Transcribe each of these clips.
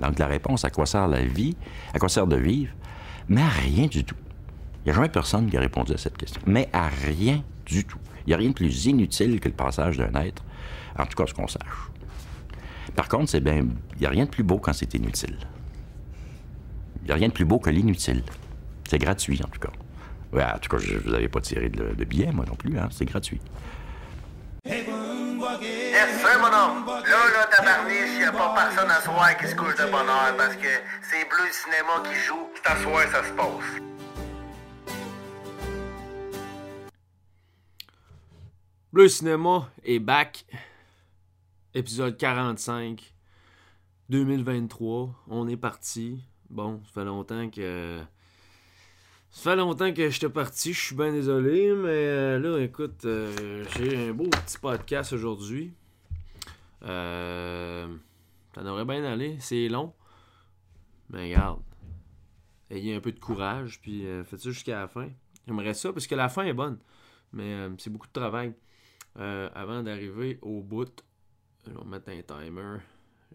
Donc la réponse, à quoi sert la vie, à quoi sert de vivre, mais à rien du tout. Il n'y a jamais personne qui a répondu à cette question. Mais à rien du tout. Il n'y a rien de plus inutile que le passage d'un être, en tout cas ce qu'on sache. Par contre, c'est bien, il n'y a rien de plus beau quand c'est inutile. Il n'y a rien de plus beau que l'inutile. C'est gratuit, en tout cas. En tout cas, je, vous n'avez pas tiré de, de moi non plus, hein? c'est gratuit. Tabarniche, y a pas personne à soir qui se couche de bonne heure parce que c'est Bleu Cinéma qui joue. C'est à soir, ça se passe. Bleu Cinéma est back. Épisode 45. 2023. On est parti. Bon, ça fait longtemps que. Ça fait longtemps que j'étais parti, je suis bien désolé, mais euh, là, écoute, euh, j'ai un beau petit podcast aujourd'hui. Euh, ça devrait bien aller, c'est long. Mais regarde, ayez un peu de courage, puis euh, faites ça jusqu'à la fin. J'aimerais ça, parce que la fin est bonne, mais euh, c'est beaucoup de travail. Euh, avant d'arriver au bout, je vais mettre un timer.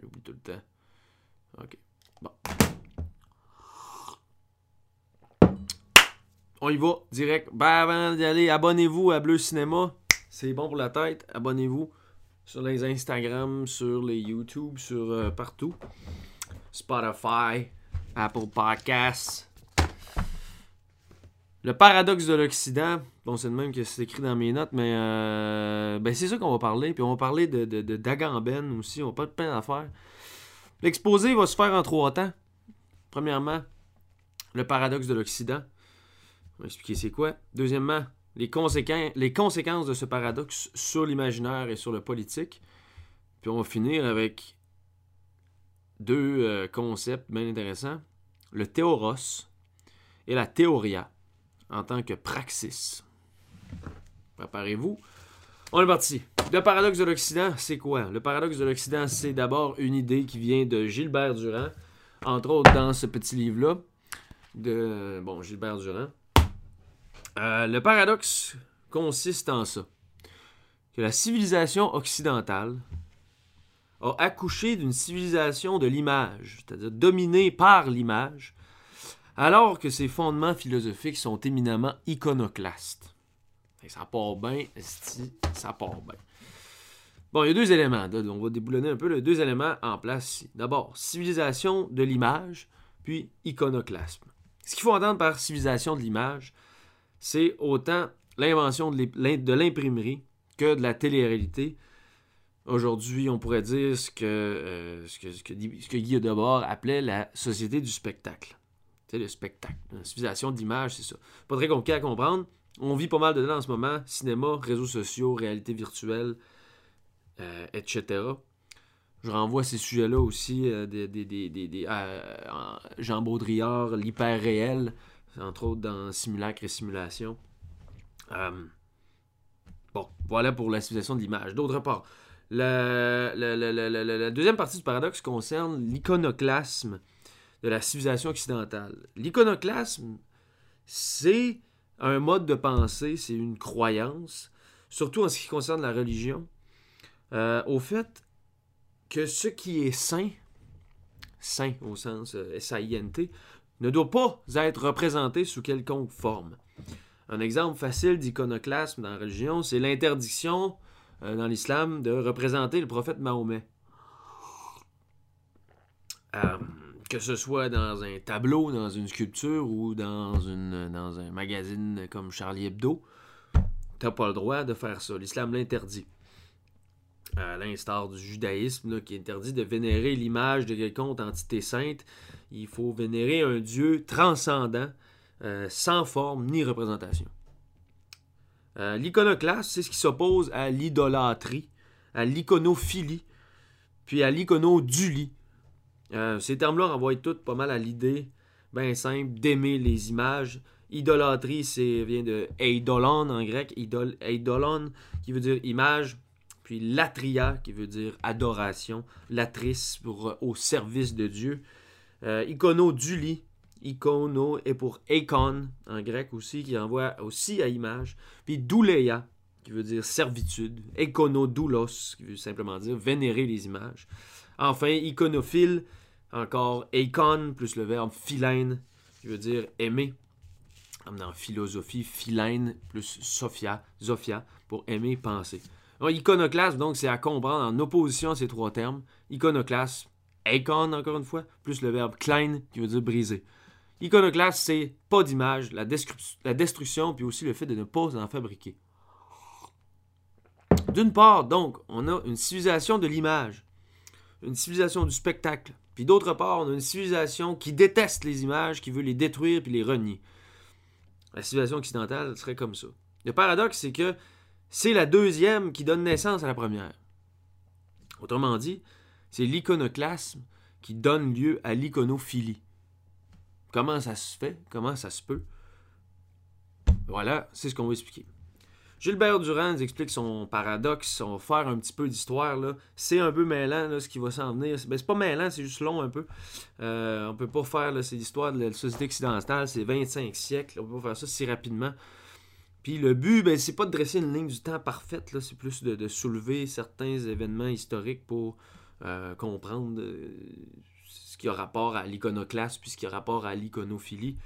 J'oublie tout le temps. Ok. Bon. On y va, direct. Ben, avant d'y aller, abonnez-vous à Bleu Cinéma. C'est bon pour la tête. Abonnez-vous sur les Instagram, sur les YouTube, sur euh, partout. Spotify, Apple Podcasts. Le paradoxe de l'Occident, bon, c'est le même que c'est écrit dans mes notes, mais euh, ben, c'est ça qu'on va parler. Puis on va parler de, de, d'Agamben aussi. On va pas de plein d'affaires. L'exposé va se faire en trois temps. Premièrement, le paradoxe de l'Occident. On va expliquer c'est quoi. Deuxièmement, les, conséquen- les conséquences de ce paradoxe sur l'imaginaire et sur le politique. Puis on va finir avec deux euh, concepts bien intéressants. Le théoros et la théoria en tant que praxis. Préparez-vous. On est parti. Le paradoxe de l'Occident, c'est quoi? Le paradoxe de l'Occident, c'est d'abord une idée qui vient de Gilbert Durand, entre autres dans ce petit livre-là, de bon, Gilbert Durand. Euh, le paradoxe consiste en ça. Que la civilisation occidentale a accouché d'une civilisation de l'image, c'est-à-dire dominée par l'image, alors que ses fondements philosophiques sont éminemment iconoclastes. Et ça part bien, ça part bien. Bon, il y a deux éléments. là, on va déboulonner un peu les deux éléments en place ici. D'abord, civilisation de l'image, puis iconoclasme. Ce qu'il faut entendre par civilisation de l'image, c'est autant l'invention de l'im- l'im- de l'imprimerie que de la télé-réalité. Aujourd'hui, on pourrait dire ce que, euh, Guy Debord appelait la société du spectacle. Sais, le spectacle. La civilisation de l'image, c'est ça. Pas très compliqué à comprendre. On vit pas mal dedans en ce moment. Cinéma, réseaux sociaux, réalité virtuelle, euh, etc. Je renvoie à ces sujets-là aussi, euh, des, euh, Jean Baudrillard, l'hyper-réel, entre autres dans Simulacre et Simulation. Euh, bon, voilà pour la civilisation de l'image. D'autre part, la, deuxième partie du paradoxe concerne l'iconoclasme de la civilisation occidentale. L'iconoclasme, c'est un mode de pensée, c'est une croyance, surtout en ce qui concerne la religion, euh, au fait que ce qui est saint, saint au sens euh, S-A-I-N-T, ne doit pas être représenté sous quelconque forme. Un exemple facile d'iconoclasme dans la religion, c'est l'interdiction euh, dans l'islam de représenter le prophète Mahomet. Euh, que ce soit dans un tableau, dans une sculpture ou dans, un magazine comme Charlie Hebdo, t'as pas le droit de faire ça. L'islam l'interdit. À l'instar du judaïsme, qui interdit de vénérer l'image de quelconque entité sainte, il faut vénérer un Dieu transcendant, euh, sans forme ni représentation. Euh, c'est ce qui s'oppose à l'idolâtrie, à l'iconophilie, puis à l'iconodulie. Euh, ces termes-là renvoient toutes pas mal à l'idée, bien simple, d'aimer les images. Idolâtrie, c'est vient de eidolon en grec, idol, eidolon, qui veut dire image, puis latria, qui veut dire adoration, latrice au service de Dieu. Euh, iconodulie, icono est pour eikon en grec aussi, qui renvoie aussi à image. Puis douleia, qui veut dire servitude. Ekonodoulos, qui veut simplement dire vénérer les images. Enfin, iconophile, Encore eikon plus le verbe philein, qui veut dire aimer. Dans philosophie, philein plus sophia, sophia, pour aimer, penser. Alors, iconoclasme, donc, c'est à comprendre en opposition à ces trois termes. Iconoclasme, eikon, encore une fois, plus le verbe klein, qui veut dire briser. Iconoclasme, c'est pas d'image, la, la destruction, puis aussi le fait de ne pas en fabriquer. D'une part, donc, on a une civilisation de l'image, une civilisation du spectacle. Puis d'autre part, on a une civilisation qui déteste les images, qui veut les détruire puis les renier. La civilisation occidentale serait comme ça. Le paradoxe, c'est que c'est la deuxième qui donne naissance à la première. Autrement dit, c'est l'iconoclasme qui donne lieu à l'iconophilie. Comment ça se fait? Comment ça se peut? Voilà, c'est ce qu'on va expliquer. Gilbert Durand explique son paradoxe. On va faire un petit peu d'histoire. C'est un peu mêlant ce qui va s'en venir. Ben, c'est pas mêlant, c'est juste long un peu. Euh, on peut pas faire là, l'histoire de la société occidentale, c'est 25 siècles. On peut pas faire ça si rapidement. Puis le but, ben, c'est pas de dresser une ligne du temps parfaite, c'est plus de, soulever certains événements historiques pour euh, comprendre euh, ce qui a rapport à l'iconoclasme puis ce qui a rapport à l'iconophilie.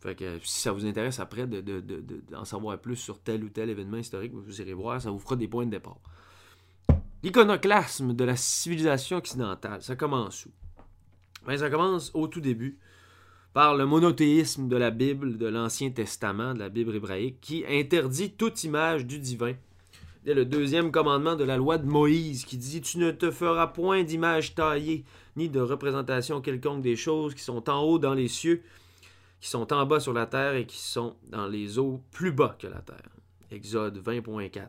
Fait que si ça vous intéresse après d'en de, de, savoir plus sur tel ou tel événement historique, vous irez voir, ça vous fera des points de départ. L'iconoclasme de la civilisation occidentale, ça commence où? Ben, ça commence au tout début par le monothéisme de la Bible, de l'Ancien Testament, de la Bible hébraïque, qui interdit toute image du divin. Le deuxième commandement de la loi de Moïse qui dit Tu ne te feras point d'image taillée, ni de représentation quelconque des choses qui sont en haut dans les cieux, qui sont en bas sur la terre et qui sont dans les eaux plus bas que la terre. Exode 20.4.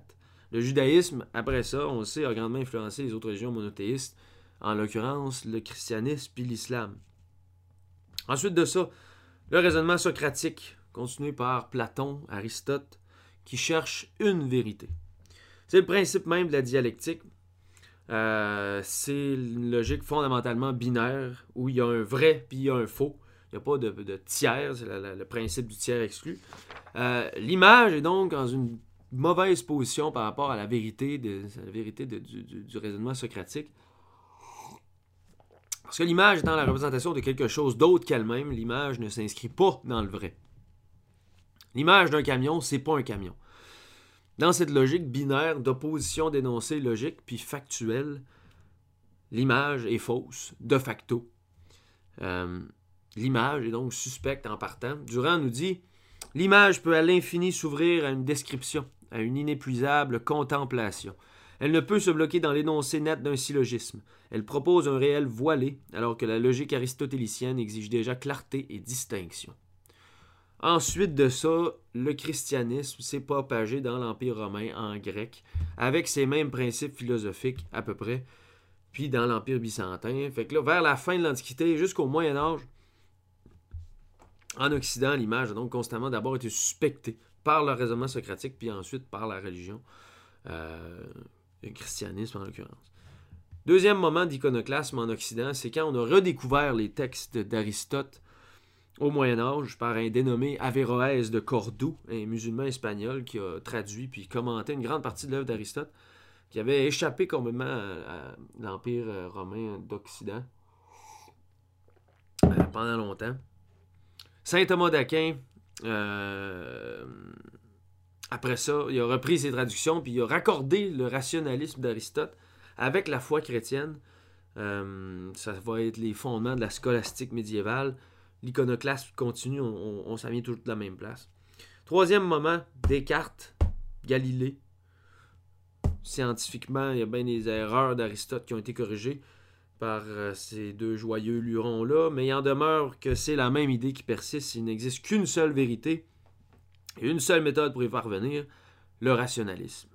Le judaïsme, après ça, on sait, a grandement influencé les autres régions monothéistes, en l'occurrence le christianisme puis l'islam. Ensuite de ça, le raisonnement socratique, continué par Platon, Aristote, qui cherche une vérité. C'est le principe même de la dialectique. Euh, c'est une logique fondamentalement binaire où il y a un vrai puis il y a un faux. Il n'y a pas de, tiers, c'est le principe du tiers exclu. Euh, l'image est donc dans une mauvaise position par rapport à la vérité, vérité du, raisonnement socratique. Parce que l'image étant la représentation de quelque chose d'autre qu'elle-même, l'image ne s'inscrit pas dans le vrai. L'image d'un camion, c'est pas un camion. Dans cette logique binaire d'opposition d'énoncé logique puis factuel, l'image est fausse, de facto. Euh, L'image est donc suspecte en partant. Durand nous dit L'image peut à l'infini s'ouvrir à une description, à une inépuisable contemplation. Elle ne peut se bloquer dans l'énoncé net d'un syllogisme. Elle propose un réel voilé, alors que la logique aristotélicienne exige déjà clarté et distinction. Ensuite de ça, le christianisme s'est propagé dans l'Empire romain en grec, avec ses mêmes principes philosophiques à peu près, puis dans l'Empire byzantin. Fait que là, vers la fin de l'Antiquité, jusqu'au Moyen Âge, en Occident, l'image a donc constamment d'abord été suspectée par le raisonnement socratique, puis ensuite par la religion, euh, le christianisme en l'occurrence. Deuxième moment d'iconoclasme en Occident, c'est quand on a redécouvert les textes d'Aristote au Moyen Âge par un dénommé Averroès de Cordoue, un musulman espagnol qui a traduit puis commenté une grande partie de l'œuvre d'Aristote, qui avait échappé complètement à, l'Empire romain d'Occident euh, pendant longtemps. Saint Thomas d'Aquin, euh, après ça, il a repris ses traductions, puis il a raccordé le rationalisme d'Aristote avec la foi chrétienne. Euh, ça va être les fondements de la scolastique médiévale. L'iconoclasme continue, on, s'en vient toujours de la même place. Troisième moment, Descartes, Galilée. Scientifiquement, il y a bien des erreurs d'Aristote qui ont été corrigées par euh, ces deux joyeux lurons-là, mais il en demeure que c'est la même idée qui persiste. Il n'existe qu'une seule vérité une seule méthode pour y parvenir, le rationalisme.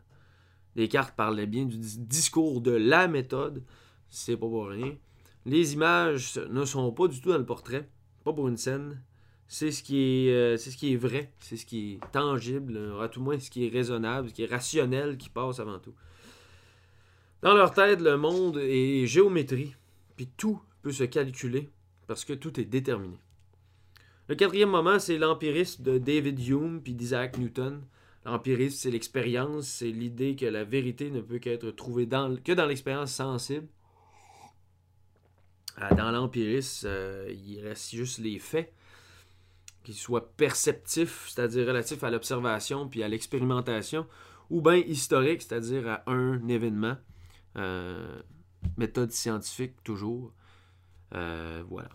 Descartes parlait bien du discours de la méthode, c'est pas pour rien. Les images ne sont pas du tout dans le portrait, pas pour une scène. C'est ce qui est, euh, c'est ce qui est vrai, c'est ce qui est tangible, à tout moins ce qui est raisonnable, ce qui est rationnel qui passe avant tout. Dans leur tête, le monde est géométrie, puis tout peut se calculer parce que tout est déterminé. Le quatrième moment, c'est l'empirisme de David Hume puis d'Isaac Newton. L'empirisme, c'est l'expérience, c'est l'idée que la vérité ne peut qu'être trouvée que dans l'expérience sensible. Euh, dans l'empirisme, euh, il reste juste les faits, qu'ils soient perceptifs, c'est-à-dire relatifs à l'observation puis à l'expérimentation, ou bien historiques, c'est-à-dire à un événement. Euh, méthode scientifique, toujours. voilà.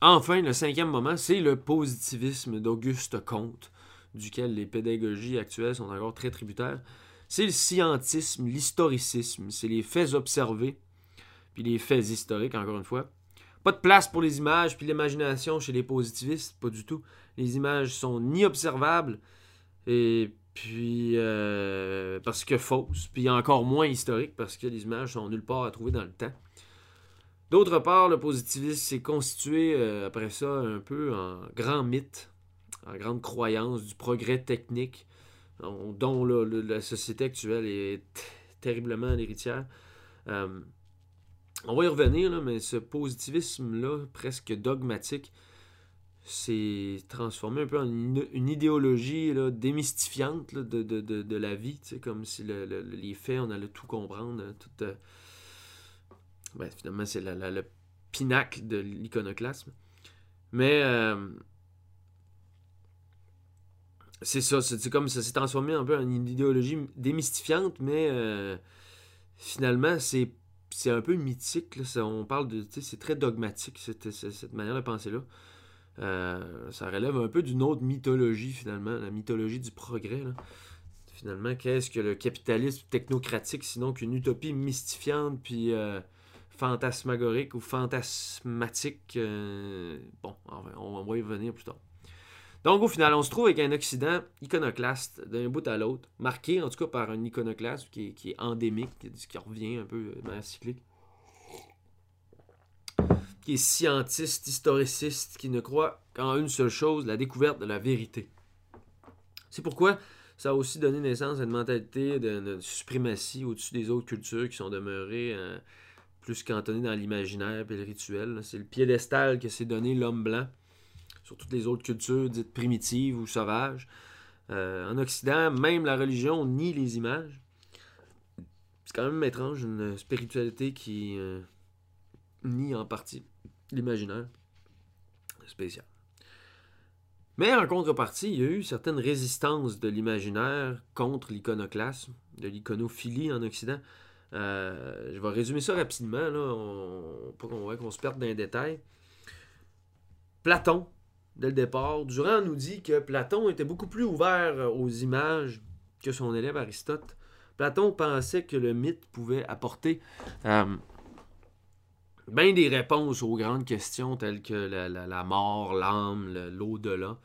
Enfin, le cinquième moment, c'est le positivisme d'Auguste Comte, duquel les pédagogies actuelles sont encore très tributaires. C'est le scientisme, l'historicisme, c'est les faits observés, puis les faits historiques, encore une fois. Pas de place pour les images, puis l'imagination chez les positivistes, pas du tout. Les images sont ni observables, et puis euh, parce que fausses, puis encore moins historiques, parce que les images sont nulle part à trouver dans le temps. D'autre part, le positivisme s'est constitué euh, après ça un peu en grand mythe, en grande croyance du progrès technique dont la société actuelle est terriblement l'héritière. On va y revenir, mais ce positivisme-là, presque dogmatique, s'est transformé un peu en une, idéologie démystifiante de, la vie, comme si les faits, on allait tout comprendre. Tout, euh, ben, finalement, c'est le pinacle de l'iconoclasme. Mais euh, c'est ça, c'est comme ça s'est transformé un peu en une idéologie démystifiante, mais euh, finalement, c'est c'est un peu mythique. on parle de. C'est très dogmatique, cette, manière de penser-là. Euh, ça relève un peu d'une autre mythologie, finalement, la mythologie du progrès. Finalement, qu'est-ce que le capitalisme technocratique, sinon qu'une utopie mystifiante, puis euh, fantasmagorique ou fantasmatique Bon, on va y revenir plus tard. Donc, au final, on se trouve avec un Occident iconoclaste d'un bout à l'autre, marqué en tout cas par un iconoclasme qui est, endémique, qui revient un peu de manière cyclique, qui est scientiste, historiciste, qui ne croit qu'en une seule chose, la découverte de la vérité. C'est pourquoi ça a aussi donné naissance à une mentalité de, suprématie au-dessus des autres cultures qui sont demeurées euh, plus cantonnées dans l'imaginaire et le rituel. C'est le piédestal que s'est donné l'homme blanc sur toutes les autres cultures dites primitives ou sauvages. Euh, en Occident, même la religion nie les images. C'est quand même étrange, une spiritualité qui euh, nie en partie l'imaginaire. Spécial. Mais en contrepartie, il y a eu certaines résistances de l'imaginaire contre l'iconoclasme, de l'iconophilie en Occident. Euh, je vais résumer ça rapidement, là, pour qu'on se perde dans les détails. Platon, dès le départ. Durand nous dit que Platon était beaucoup plus ouvert aux images que son élève Aristote. Platon pensait que le mythe pouvait apporter euh, bien des réponses aux grandes questions telles que la, mort, l'âme, l'au-delà.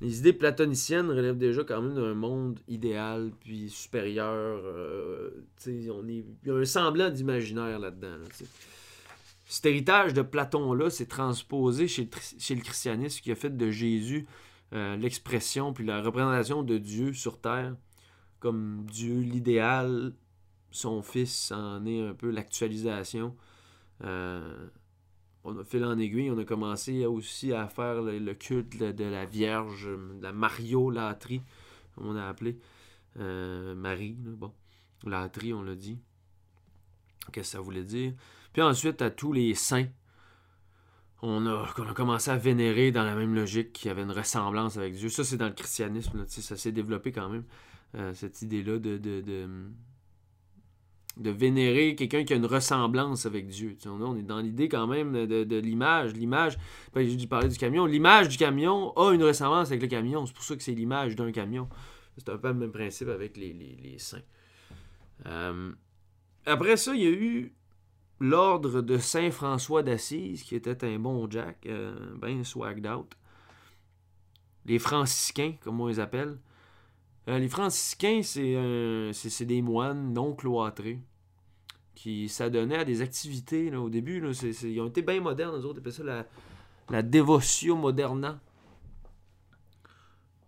Les idées platoniciennes relèvent déjà quand même d'un monde idéal puis supérieur. Euh, il y a un semblant d'imaginaire là-dedans. Cet héritage de Platon-là s'est transposé chez, le christianisme qui a fait de Jésus euh, l'expression puis la représentation de Dieu sur terre comme Dieu, l'idéal, son fils en est un peu l'actualisation. Euh, on a fait en aiguille, on a commencé aussi à faire le, culte de la Vierge, la Mariolatrie, comme on a appelé. Euh, Marie, bon. Latrie, on l'a dit. Qu'est-ce que ça voulait dire? Puis ensuite, à tous les saints, on a, a commencé à vénérer dans la même logique, qui avait une ressemblance avec Dieu. Ça, c'est dans le christianisme, ça s'est développé quand même, euh, cette idée-là de, de, de, vénérer quelqu'un qui a une ressemblance avec Dieu. on est dans l'idée quand même de, l'image. L'image, j'ai dû parler du camion, l'image du camion a une ressemblance avec le camion. C'est pour ça que c'est l'image d'un camion. C'est un peu le même principe avec les, saints. Euh, après ça, il y a eu l'ordre de Saint François d'Assise, qui était un bon Jack, euh, bien swagged out. Les franciscains, comme on les appelle. Euh, les franciscains, c'est des moines non cloîtrés qui s'adonnaient à des activités. Là, au début, ils ont été bien modernes, les autres appellent ça la, la dévotio moderna.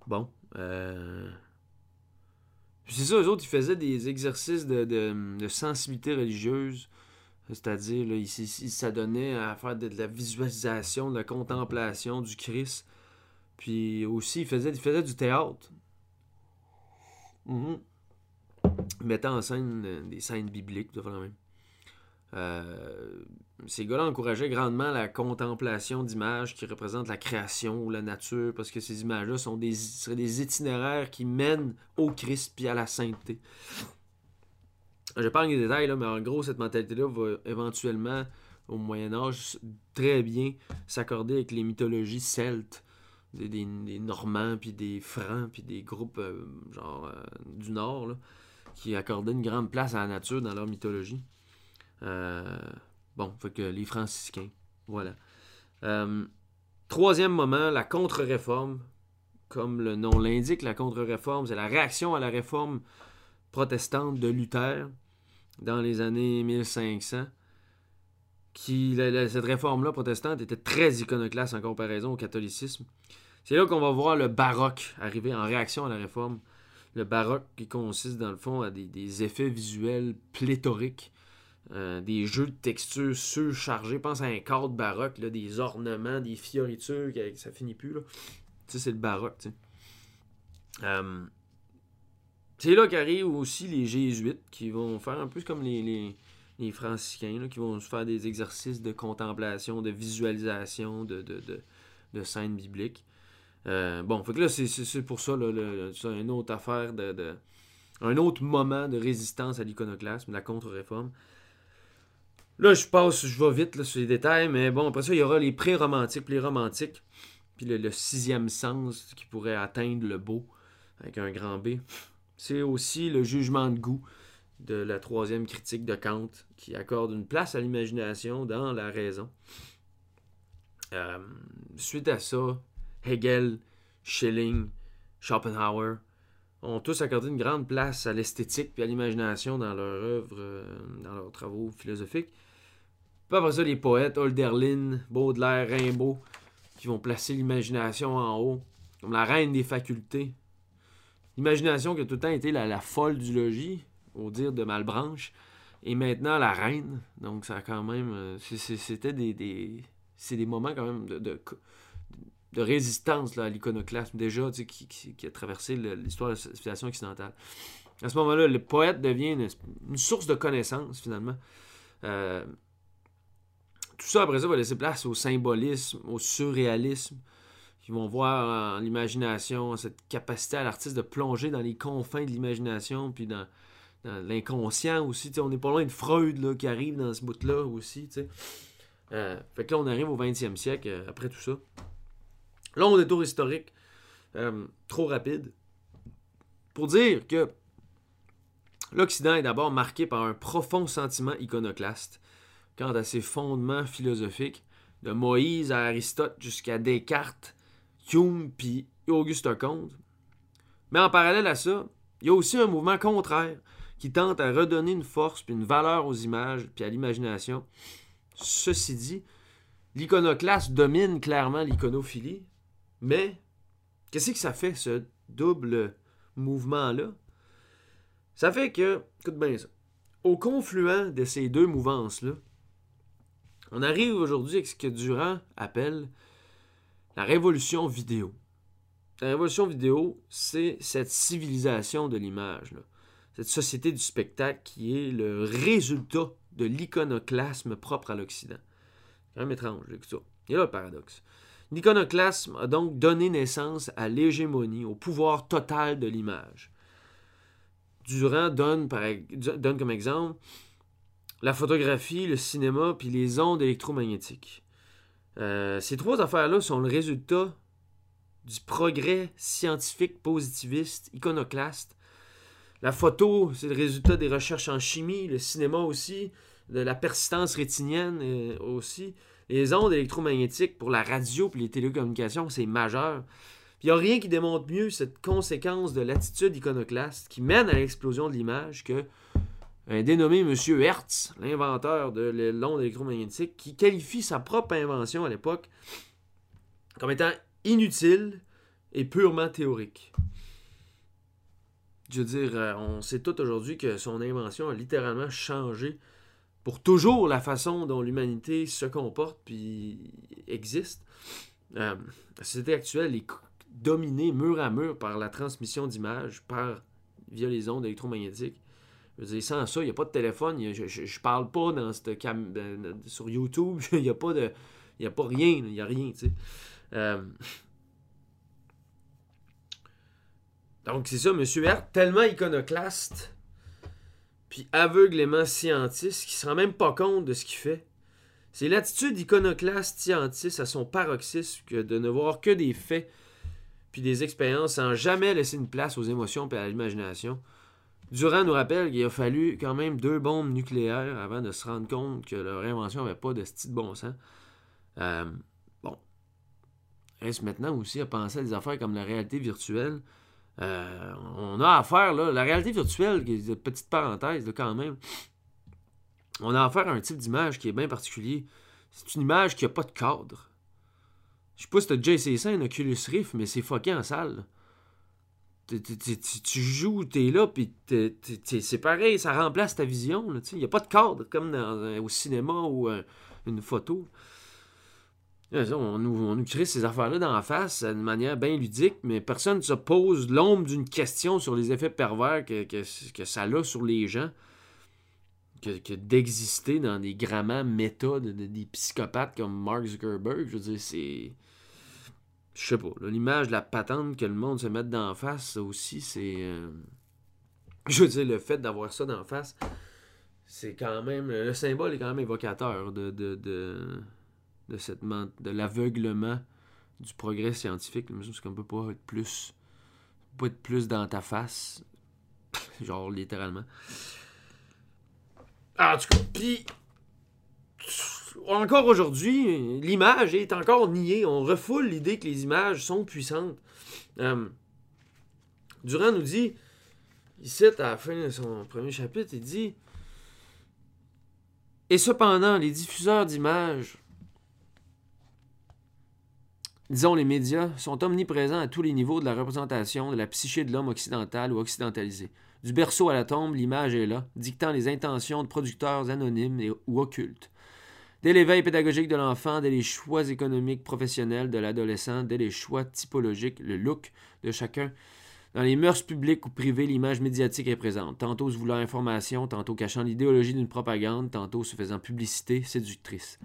Bon. Euh... C'est ça, eux autres, ils faisaient des exercices de sensibilité religieuse c'est-à-dire, il, s'adonnait à faire de, la visualisation, de la contemplation du Christ. Puis aussi, il faisait, il du théâtre. Il mettait en scène euh, des scènes bibliques, de même. Euh, ces gars-là encourageaient grandement la contemplation d'images qui représentent la création ou la nature, parce que ces images-là sont des, seraient des itinéraires qui mènent au Christ puis à la sainteté. Je parle des détails, là, mais en gros, cette mentalité-là va éventuellement, au Moyen Âge, très bien s'accorder avec les mythologies celtes, des, Normands, puis des Francs, puis des groupes euh, genre euh, du Nord, là, qui accordaient une grande place à la nature dans leur mythologie. Euh, bon, fait que les franciscains, voilà. Euh, troisième moment, la contre-réforme. Comme le nom l'indique, la contre-réforme, c'est la réaction à la réforme protestante de Luther dans les années 1500. Qui, la- la- cette réforme-là protestante était très iconoclaste en comparaison au catholicisme. C'est là qu'on va voir le baroque arriver en réaction à la réforme. Le baroque qui consiste dans le fond à des, effets visuels pléthoriques, euh, des jeux de textures surchargés. Pense à un cadre baroque, là, des ornements, des fioritures, ça finit plus. Là. Tu sais, c'est le baroque. tu sais. Euh, c'est là qu'arrivent aussi les jésuites qui vont faire un peu comme les, les, franciscains, là, qui vont faire des exercices de contemplation, de visualisation de, de, de, scènes bibliques. Euh, bon, fait que là, c'est- pour ça, c'est une autre affaire de, Un autre moment de résistance à l'iconoclasme, la contre-réforme. Là, je passe, je vais vite sur les détails, mais bon, après ça, il y aura les pré-romantiques, les romantiques, puis le sixième sens qui pourrait atteindre le beau, avec un grand B. C'est aussi le jugement de goût de la troisième critique de Kant, qui accorde une place à l'imagination dans la raison. Euh, suite à ça, Hegel, Schelling, Schopenhauer ont tous accordé une grande place à l'esthétique et à l'imagination dans leurs œuvres, euh, dans leurs travaux philosophiques. Puis après ça, les poètes, Hölderlin, Baudelaire, Rimbaud, qui vont placer l'imagination en haut, comme la reine des facultés. L'imagination qui a tout le temps été la, folle du logis, au dire de Malbranche, et maintenant la reine. Donc ça a quand même... euh, C'était des... c'est des moments quand même de, résistance là, à l'iconoclasme déjà tu sais, qui, a traversé l'histoire de la civilisation occidentale. À ce moment-là, le poète devient une, une source de connaissances finalement. Euh, tout ça après ça va laisser place au symbolisme, au surréalisme, qui vont voir l'imagination cette capacité à l'artiste de plonger dans les confins de l'imagination, puis dans, l'inconscient aussi. On n'est pas loin de Freud là, qui arrive dans ce bout-là aussi. Euh, fait que là, on arrive au 20e siècle euh, après tout ça. Long détour historique, euh, trop rapide, pour dire que l'Occident est d'abord marqué par un profond sentiment iconoclaste quant à ses fondements philosophiques, de Moïse à Aristote jusqu'à Descartes, Hume puis Auguste Comte. Mais en parallèle à ça, il y a aussi un mouvement contraire qui tente à redonner une force puis une valeur aux images puis à l'imagination. Ceci dit, l'iconoclasme domine clairement l'iconophilie, mais qu'est-ce que ça fait, ce double mouvement-là? Ça fait que, écoute bien ça, au confluent de ces deux mouvances-là, on arrive aujourd'hui avec ce que Durand appelle la révolution vidéo. La révolution vidéo, c'est cette civilisation de l'image, cette société du spectacle qui est le résultat de l'iconoclasme propre à l'Occident. C'est quand même étrange, ça. Il y a là le paradoxe. L'iconoclasme a donc donné naissance à l'hégémonie, au pouvoir total de l'image. Durand donne comme exemple la photographie, le cinéma, puis les ondes électromagnétiques. Euh, ces trois affaires-là sont le résultat du progrès scientifique positiviste, iconoclaste. La photo, c'est le résultat des recherches en chimie, le cinéma aussi, de la persistance rétinienne euh, aussi. Les ondes électromagnétiques pour la radio et les télécommunications, c'est majeur. Il n'y a rien qui démontre mieux cette conséquence de l'attitude iconoclaste qui mène à l'explosion de l'image que un dénommé M. Hertz, l'inventeur de l'onde électromagnétique, qui qualifie sa propre invention à l'époque comme étant inutile et purement théorique. Je veux dire, euh, on sait tout aujourd'hui que son invention a littéralement changé pour toujours la façon dont l'humanité se comporte puis existe. Euh, la société actuelle est dominée mur à mur par la transmission d'images par via les ondes électromagnétiques. Je veux sans ça, il n'y a pas de téléphone. je, je, je parle pas dans cette cam sur YouTube. Il n'y a pas de. Il n'y a pas rien. Il a rien, tu sais. Euh, Donc, c'est ça, M. Hart, tellement iconoclaste, puis aveuglément scientiste, qu'il se rend même pas compte de ce qu'il fait. C'est l'attitude iconoclaste scientiste à son paroxysme de ne voir que des faits puis des expériences sans jamais laisser une place aux émotions et à l'imagination. Durand nous rappelle qu'il a fallu quand même deux bombes nucléaires avant de se rendre compte que leur invention n'avait pas de style bon sens. Euh, bon. Est-ce maintenant aussi à penser à des affaires comme la réalité virtuelle? Euh, on a affaire, là, la réalité virtuelle, petite parenthèse, là, quand même, on a affaire à un type d'image qui est bien particulier. C'est une image qui n'a pas de cadre. Je sais pas si t'as déjà essayé ça, un Oculus Rift, mais c'est fucké en salle. Tu joues, t'es là, puis c'est pareil, ça remplace ta vision. Il n'y a pas de cadre, comme au cinéma ou euh, une photo. Ça, On nous, on nous crée ces affaires-là dans la face d'une manière bien ludique, mais personne ne se pose l'ombre d'une question sur les effets pervers que, que- que ça a sur les gens. Que, d'exister dans des de, de- des psychopathes comme Mark Zuckerberg. Je veux dire, c'est. Je sais pas. L'image de la patente que le monde se met dans la face, aussi, c'est. euh, Je veux dire, le fait d'avoir ça la face, c'est quand même. Le symbole est quand même évocateur de, de, de, de, l'aveuglement du progrès scientifique. Semble qu'on peut pas être plus. pas être plus dans ta face. Genre, littéralement. En tout cas. Encore aujourd'hui, l'image est encore niée. On refoule l'idée que les images sont puissantes. Euh, Durand nous dit, il cite à la fin de son premier chapitre, il dit Et cependant, les diffuseurs d'images, disons les médias, sont omniprésents à tous les niveaux de la représentation de la psyché de l'homme occidental ou occidentalisé. Du berceau à la tombe, l'image est là, dictant les intentions de producteurs anonymes ou occultes. Dès l'éveil pédagogique de l'enfant, dès les choix économiques professionnels de l'adolescent, dès les choix typologiques, le look de chacun, dans les mœurs publiques ou privées, l'image médiatique est présente, tantôt se voulant information, tantôt cachant l'idéologie d'une propagande, tantôt se faisant publicité séductrice.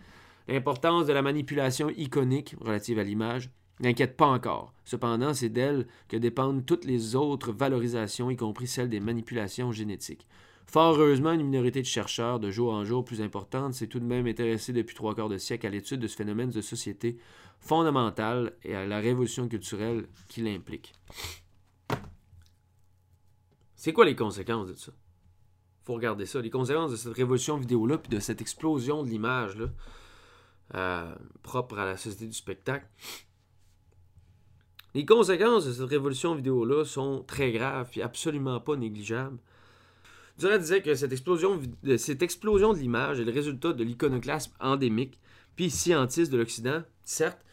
L'importance de la manipulation iconique relative à l'image n'inquiète pas encore. Cependant, c'est d'elle que dépendent toutes les autres valorisations, y compris celles des manipulations génétiques. Fort heureusement, une minorité de chercheurs, de jour en jour plus importante, s'est tout de même intéressée depuis trois quarts de siècle à l'étude de ce phénomène de société fondamental et à la révolution culturelle qu'il implique. C'est quoi les conséquences de ça? faut regarder ça. Les conséquences de cette révolution vidéo-là, puis de cette explosion de l'image, là, euh, propre à la société du spectacle. Les conséquences de cette révolution vidéo-là sont très graves, puis absolument pas négligeables. Durand disait que cette explosion, vi- cette explosion de l'image est le résultat de l'iconoclasme endémique, puis scientiste de l'Occident. Certes,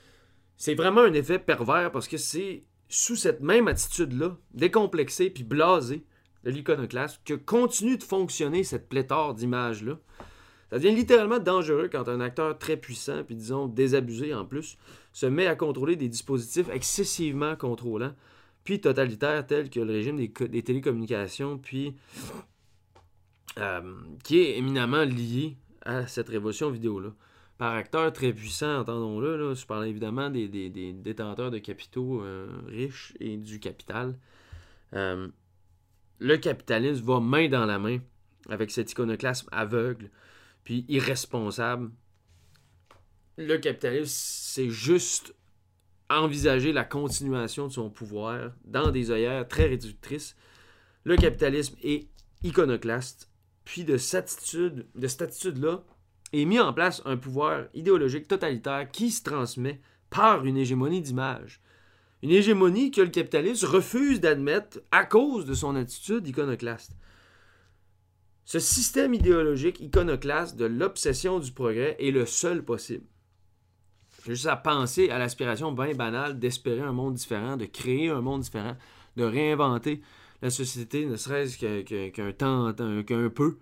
c'est vraiment un effet pervers parce que c'est sous cette même attitude-là, décomplexée puis blasée de l'iconoclasme, que continue de fonctionner cette pléthore d'images-là. Ça devient littéralement dangereux quand un acteur très puissant, puis disons désabusé en plus, se met à contrôler des dispositifs excessivement contrôlants, puis totalitaires tels que le régime des, co- des télécommunications, puis euh, qui est éminemment lié à cette révolution vidéo-là. Par acteur très puissant, entendons-le, là, je parle évidemment des, des- des détenteurs de capitaux euh, riches et du capital. Euh, le capitalisme va main dans la main avec cet iconoclasme aveugle puis irresponsable. Le capitalisme, c'est juste envisager la continuation de son pouvoir dans des œillères très réductrices. Le capitalisme est iconoclaste, puis de cette attitude, de cette attitude-là, est mis en place un pouvoir idéologique totalitaire qui se transmet par une hégémonie d'image. Une hégémonie que le capitalisme refuse d'admettre à cause de son attitude iconoclaste. Ce système idéologique iconoclaste de l'obsession du progrès est le seul possible. Juste à penser à l'aspiration bien banale d'espérer un monde différent, de créer un monde différent, de réinventer la société, ne serait-ce qu'un qu'un peu,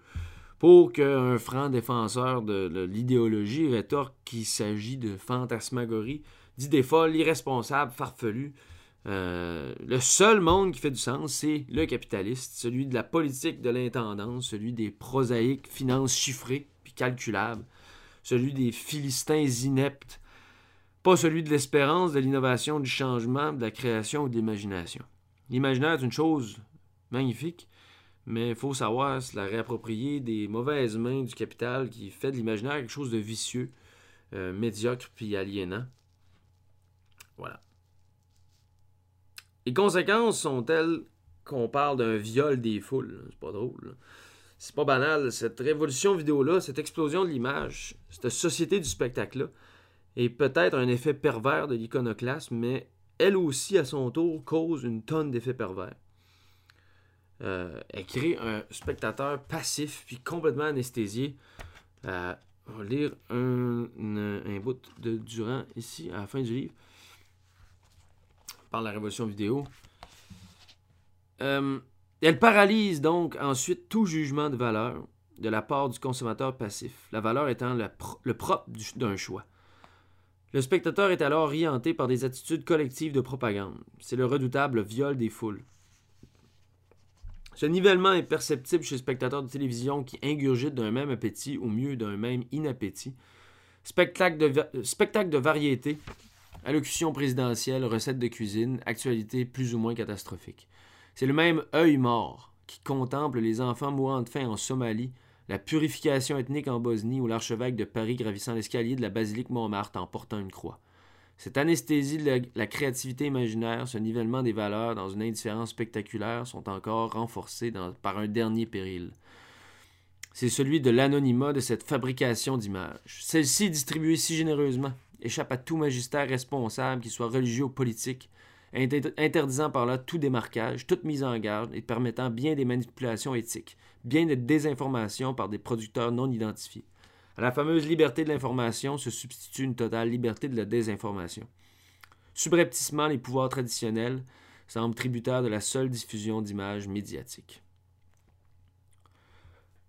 pour qu'un franc défenseur de, de l'idéologie rétorque qu'il s'agit de fantasmagorie, d'idées folles, irresponsables, farfelues, Euh, le seul monde qui fait du sens, c'est le capitaliste, celui de la politique de l'intendance, celui des prosaïques finances chiffrées puis calculables, celui des philistins ineptes, pas celui de l'espérance, de l'innovation, du changement, de la création ou de l'imagination. L'imaginaire est une chose magnifique, mais il faut savoir se la réapproprier des mauvaises mains du capital qui fait de l'imaginaire quelque chose de vicieux, euh, médiocre puis aliénant. Voilà. Les conséquences sont telles qu'on parle d'un viol des foules? C'est pas drôle. C'est pas banal. Cette révolution vidéo-là, cette explosion de l'image, cette société du spectacle-là, est peut-être un effet pervers de l'iconoclasme, mais elle aussi, à son tour, cause une tonne d'effets pervers. Euh, elle crée un spectateur passif puis complètement anesthésié. Euh, on va lire un, bout de Durand ici, à la fin du livre par la révolution vidéo. Euh, elle paralyse donc ensuite tout jugement de valeur de la part du consommateur passif, la valeur étant le, propre d'un choix. Le spectateur est alors orienté par des attitudes collectives de propagande. C'est le redoutable viol des foules. Ce nivellement est perceptible chez le spectateur de télévision qui ingurgite d'un même appétit ou mieux d'un même inappétit. Spectacle de, spectacle de variété allocution présidentielle, recettes de cuisine, actualité plus ou moins catastrophique. C'est le même œil mort qui contemple les enfants mourant de faim en Somalie, la purification ethnique en Bosnie ou l'archevêque de Paris gravissant l'escalier de la basilique Montmartre en portant une croix. Cette anesthésie de la, créativité imaginaire, ce nivellement des valeurs dans une indifférence spectaculaire sont encore renforcés par un dernier péril. C'est celui de l'anonymat de cette fabrication d'images. Celle-ci distribuée si généreusement, échappe à tout magistère responsable, qu'il soit religieux ou politique, interdisant par là tout démarquage, toute mise en garde et permettant bien des manipulations éthiques, bien de désinformation par des producteurs non identifiés. À la fameuse liberté de l'information se substitue une totale liberté de la désinformation. Subrepticement, les pouvoirs traditionnels semblent tributaires de la seule diffusion d'images médiatiques.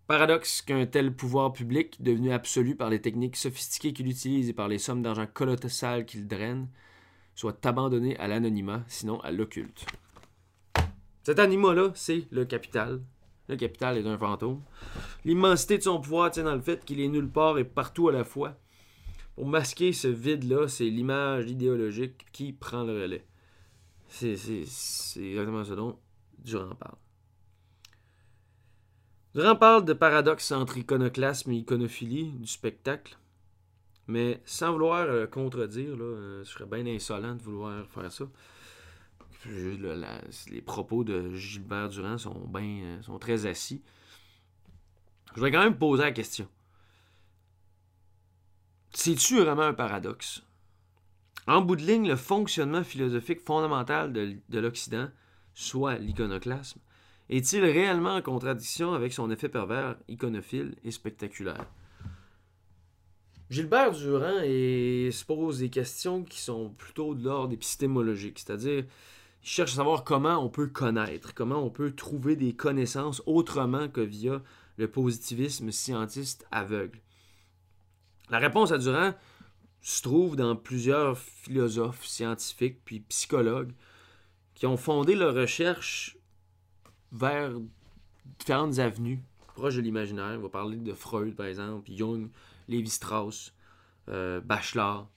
Paradoxe qu'un tel pouvoir public, devenu absolu par les techniques sophistiquées qu'il utilise et par les sommes d'argent colossales qu'il draine, soit abandonné à l'anonymat, sinon à l'occulte. Cet anonymat-là, c'est le capital. Le capital est un fantôme. L'immensité de son pouvoir tient dans le fait qu'il est nulle part et partout à la fois. Pour masquer ce vide-là, c'est l'image idéologique qui prend le relais. C'est exactement ce dont Durand parle. Durand parle de paradoxe entre iconoclasme et iconophilie du spectacle, mais sans vouloir euh, contredire, là, euh, je serais bien insolent de vouloir faire ça. Les propos de Gilbert Durand sont, euh, sont très assis. Je vais quand même poser la question. C'est-tu vraiment un paradoxe? En bout de ligne, le fonctionnement philosophique fondamental de l'Occident, soit l'iconoclasme, est-il réellement en contradiction avec son effet pervers, iconophile et spectaculaire? Gilbert Durand se pose des questions qui sont plutôt de l'ordre épistémologique, c'est-à-dire cherche à savoir comment on peut connaître, comment on peut trouver des connaissances autrement que via le positivisme scientiste aveugle. La réponse à Durand se trouve dans plusieurs philosophes, scientifiques puis psychologues qui ont fondé leur recherche vers différentes avenues proches de l'imaginaire. On va parler de Freud, par exemple, Jung, Lévi-Strauss, euh, Bachelard,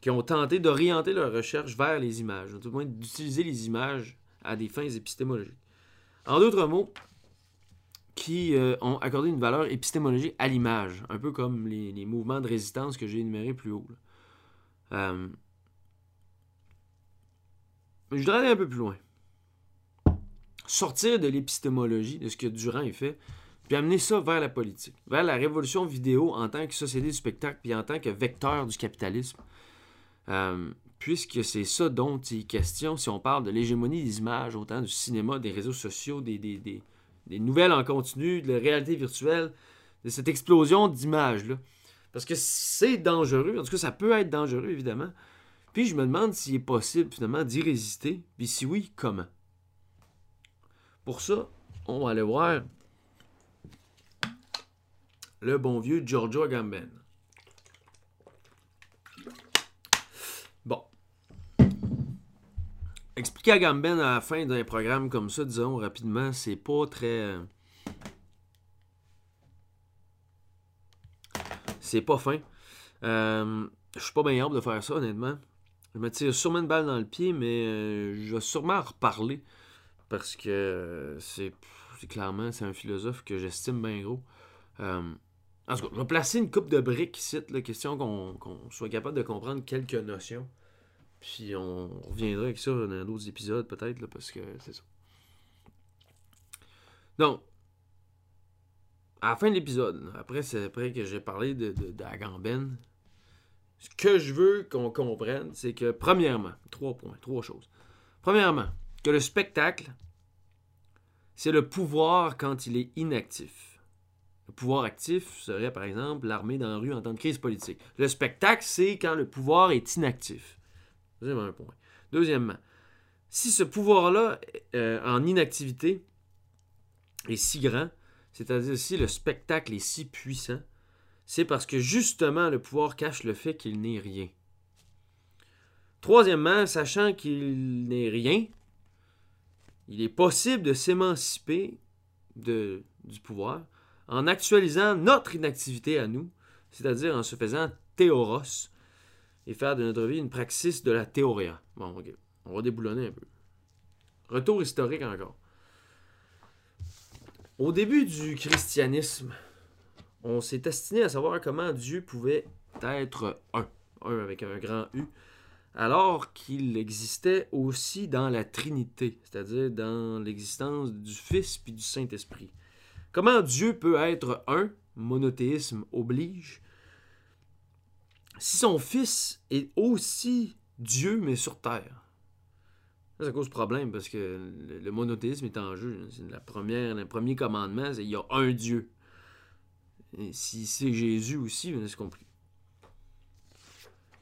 qui ont tenté d'orienter leur recherche vers les images, tout moins d'utiliser les images à des fins épistémologiques. En d'autres mots, qui euh, ont accordé une valeur épistémologique à l'image, un peu comme les, mouvements de résistance que j'ai énumérés plus haut. Euh, je voudrais aller un peu plus loin sortir de l'épistémologie, de ce que Durand a fait, puis amener ça vers la politique, vers la révolution vidéo en tant que société du spectacle, puis en tant que vecteur du capitalisme. Euh, puisque c'est ça dont il est question si on parle de l'hégémonie des images, autant du cinéma, des réseaux sociaux, des, des, nouvelles en continu, de la réalité virtuelle, de cette explosion d'images-là. Parce que c'est dangereux, en tout cas ça peut être dangereux évidemment. Puis je me demande s'il est possible finalement d'y résister, puis si oui, comment? Pour ça, on va aller voir le bon vieux Giorgio Agamben. Expliquer Agamben à la fin d'un programme comme ça, disons rapidement, c'est pas très. C'est pas fin. Euh, je suis pas bien hâte de faire ça, honnêtement. Je me tire sûrement une balle dans le pied, mais euh, je vais sûrement en reparler. Parce que c'est clairement c'est un philosophe que j'estime bien gros. Euh, en tout cas, je vais placer une coupe de briques ici, la question qu'on soit capable de comprendre quelques notions. Puis on reviendra avec ça dans d'autres épisodes peut-être, parce que c'est ça. Donc, à la fin de l'épisode, après, c'est après que j'ai parlé de, ce que je veux qu'on comprenne, c'est que, premièrement, trois points, trois choses. Premièrement, que le spectacle, c'est le pouvoir quand il est inactif. Le pouvoir actif serait, par exemple, l'armée dans la rue en temps de crise politique. Le spectacle, c'est quand le pouvoir est inactif. Point. Deuxièmement, si ce pouvoir-là, euh, en inactivité, est si grand, c'est-à-dire si le spectacle est si puissant, c'est parce que justement le pouvoir cache le fait qu'il n'est rien. Troisièmement, sachant qu'il n'est rien, il est possible de s'émanciper du pouvoir en actualisant notre inactivité à nous, c'est-à-dire en se faisant théoros et faire de notre vie une praxis de la théoria. Bon, ok, on va déboulonner un peu. Retour historique encore. Au début du christianisme, on s'est destiné à savoir comment Dieu pouvait être un, un avec un grand U, alors qu'il existait aussi dans la Trinité, c'est-à-dire dans l'existence du Fils puis du Saint-Esprit. Comment Dieu peut être un, monothéisme oblige, si son Fils est aussi Dieu mais sur terre? Ça, ça cause problème parce que le, monothéisme est en jeu. La première, le premier commandement, c'est il y a un Dieu. Et si c'est Jésus aussi, ben, c'est compris.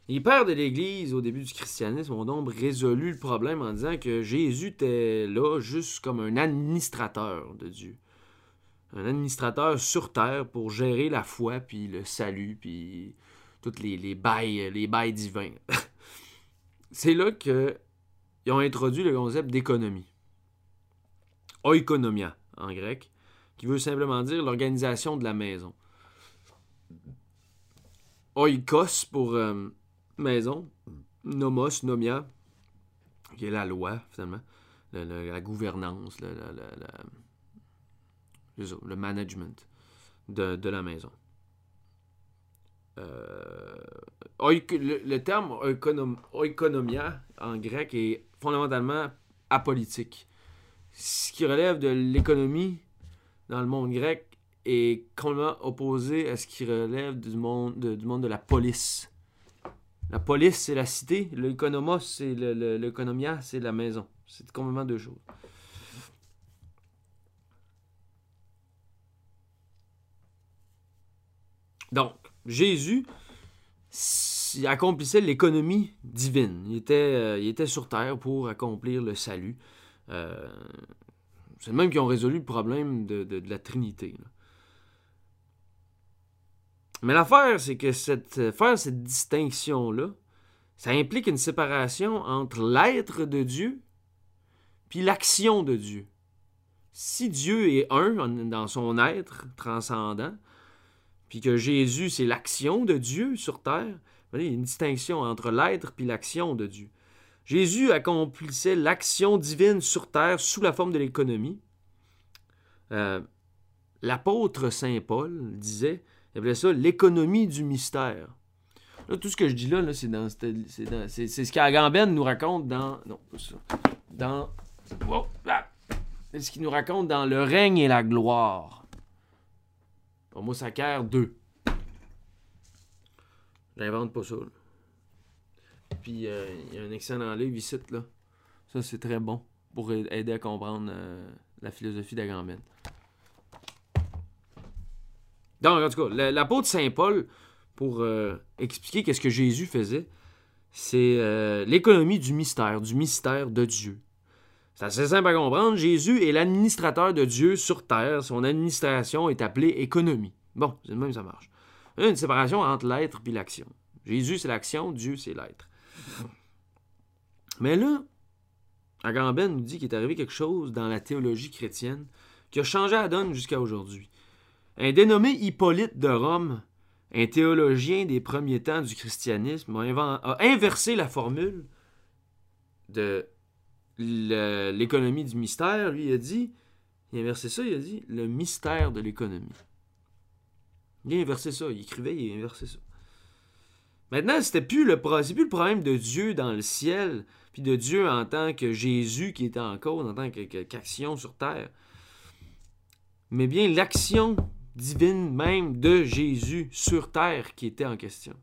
Les pères de l'Église, au début du christianisme, ont donc résolu le problème en disant que Jésus était là juste comme un administrateur de Dieu. Un administrateur sur terre pour gérer la foi, puis le salut, puis toutes les, bails, les bails divins. c'est là que ils ont introduit le concept d'économie. Oikonomia, en grec, qui veut simplement dire l'organisation de la maison. Oikos pour euh, maison, nomos, nomia, qui est la loi, finalement, le- le- la gouvernance, le, management de la maison. Euh, le, terme oikonom- oikonomia en grec est fondamentalement apolitique. Ce qui relève de l'économie dans le monde grec est complètement opposé à ce qui relève du monde de, la police. La police, c'est la cité. L'économos, c'est l'économia, c'est la maison. C'est complètement deux choses. Donc, Jésus accomplissait l'économie divine. Il était, euh, il était sur terre pour accomplir le salut. Euh, c'est le même qui ont résolu le problème de, la Trinité. Mais l'affaire, c'est que cette, faire cette distinction-là, ça implique une séparation entre l'être de Dieu puis l'action de Dieu. Si Dieu est un dans son être transcendant, puis que Jésus, c'est l'action de Dieu sur terre, il y a une distinction entre l'être puis l'action de Dieu. Jésus accomplissait l'action divine sur terre sous la forme de l'économie. Euh, L'apôtre Saint Paul disait, il appelait ça l'économie du mystère. Là, tout ce que je dis là, c'est dans, c'est ce qu'Agamben nous raconte dans, non, pas ça, dans, oh, c'est ce qu'il nous raconte dans Le règne et la gloire. Homo Sacer 2. J'invente pas ça. Puis euh, il y a un excellent livre ici, là. Ça, c'est très bon pour aider à comprendre euh, la philosophie d'Agamben. Donc, en tout cas, la- l'apôtre Saint Paul, pour euh, expliquer qu'est-ce que Jésus faisait, c'est euh, l'économie du mystère, du mystère de Dieu. C'est assez simple à comprendre. Jésus est l'administrateur de Dieu sur terre. Son administration est appelée économie. Bon, c'est le même, ça marche. Une séparation entre l'être et l'action. Jésus, c'est l'action, Dieu, c'est l'être. Mais là, Agamben nous dit qu'il est arrivé quelque chose dans la théologie chrétienne qui a changé la donne jusqu'à aujourd'hui. Un dénommé Hippolyte de Rome, un théologien des premiers temps du christianisme, a inversé la formule de l'économie du mystère. Lui, il a dit, il a inversé ça, il a dit le mystère de l'économie. Il a inversé ça, il écrivait, il a inversé ça. Maintenant, c'était plus le plus le problème de Dieu dans le ciel, puis de Dieu en tant que Jésus qui était en cause, en tant qu'action sur terre. Mais bien l'action divine même de Jésus sur terre qui était en question.